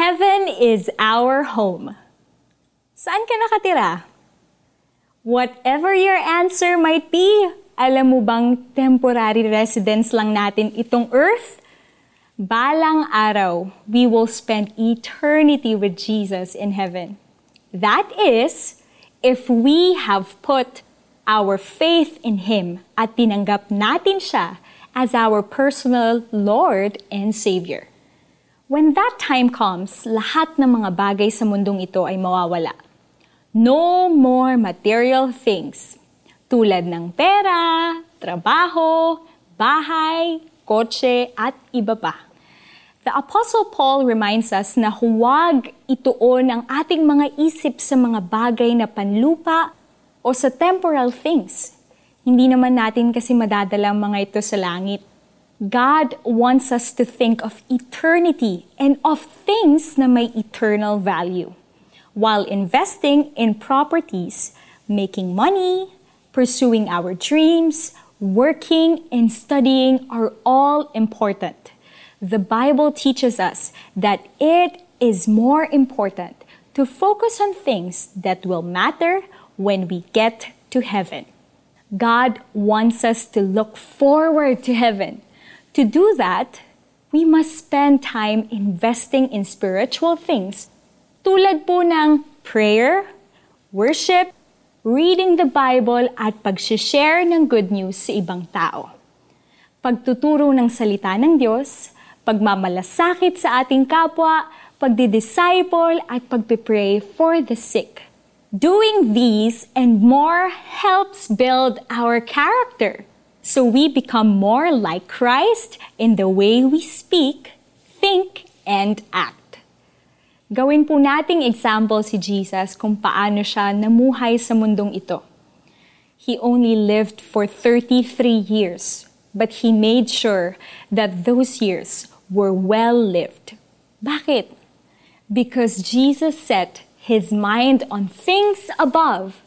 Heaven is our home. Saan ka nakatira? Whatever your answer might be, alam mo bang temporary residence lang natin itong earth? Balang araw, we will spend eternity with Jesus in heaven. That is, if we have put our faith in Him at tinanggap natin siya as our personal Lord and Savior. When that time comes, lahat ng mga bagay sa mundong ito ay mawawala. No more material things tulad ng pera, trabaho, bahay, kotse, at iba pa. The Apostle Paul reminds us na huwag ituon ang ating mga isip sa mga bagay na panlupa o sa temporal things. Hindi naman natin kasi madadala mga ito sa langit. God wants us to think of eternity and of things na may eternal value while investing in properties, making money, pursuing our dreams, working, and studying are all important. The Bible teaches us that it is more important to focus on things that will matter when we get to heaven. God wants us to look forward to heaven to do that, we must spend time investing in spiritual things tulad po ng prayer, worship, reading the Bible at pag-share ng good news sa ibang tao. Pagtuturo ng salita ng Diyos, pagmamalasakit sa ating kapwa, pagdi-disciple at pagpipray for the sick. Doing these and more helps build our character so we become more like Christ in the way we speak, think, and act. Gawin po nating example si Jesus kung paano siya namuhay sa mundong ito. He only lived for 33 years, but he made sure that those years were well lived. Bakit? Because Jesus set his mind on things above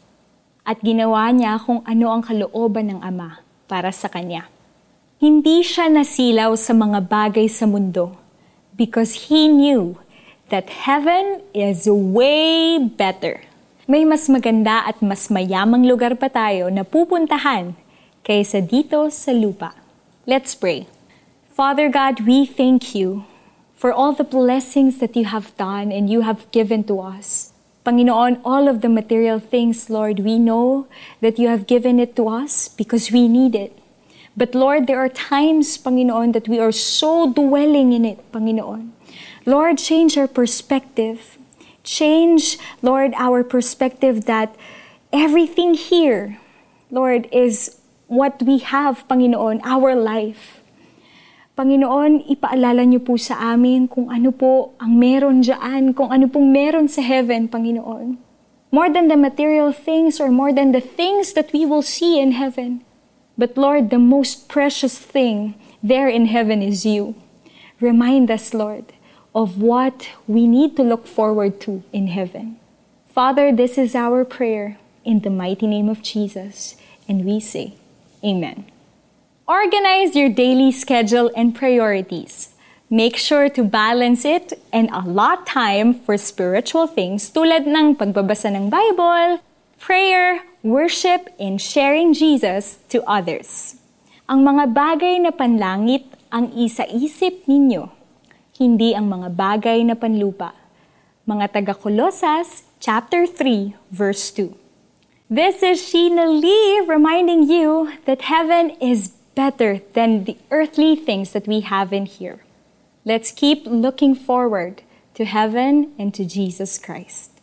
at ginawa niya kung ano ang kalooban ng Ama para sa kanya. Hindi siya nasilaw sa mga bagay sa mundo because he knew that heaven is way better. May mas maganda at mas mayamang lugar pa tayo na pupuntahan kaysa dito sa lupa. Let's pray. Father God, we thank you for all the blessings that you have done and you have given to us. Panginoon, all of the material things, Lord, we know that you have given it to us because we need it. But Lord, there are times, Panginoon, that we are so dwelling in it, Panginoon. Lord, change our perspective. Change, Lord, our perspective that everything here, Lord, is what we have, Panginoon, our life. Panginoon, ipaalala niyo po sa amin kung ano po ang meron dyan, kung ano pong meron sa heaven, Panginoon. More than the material things or more than the things that we will see in heaven. But Lord, the most precious thing there in heaven is you. Remind us, Lord, of what we need to look forward to in heaven. Father, this is our prayer in the mighty name of Jesus, and we say, Amen. Organize your daily schedule and priorities. Make sure to balance it and allot time for spiritual things tulad ng pagbabasa ng Bible, prayer, worship, and sharing Jesus to others. Ang mga bagay na panlangit ang isa-isip ninyo, hindi ang mga bagay na panlupa. Mga taga-Kolosas, chapter 3, verse 2. This is Sheena Lee reminding you that heaven is better than the earthly things that we have in here. Let's keep looking forward to heaven and to Jesus Christ.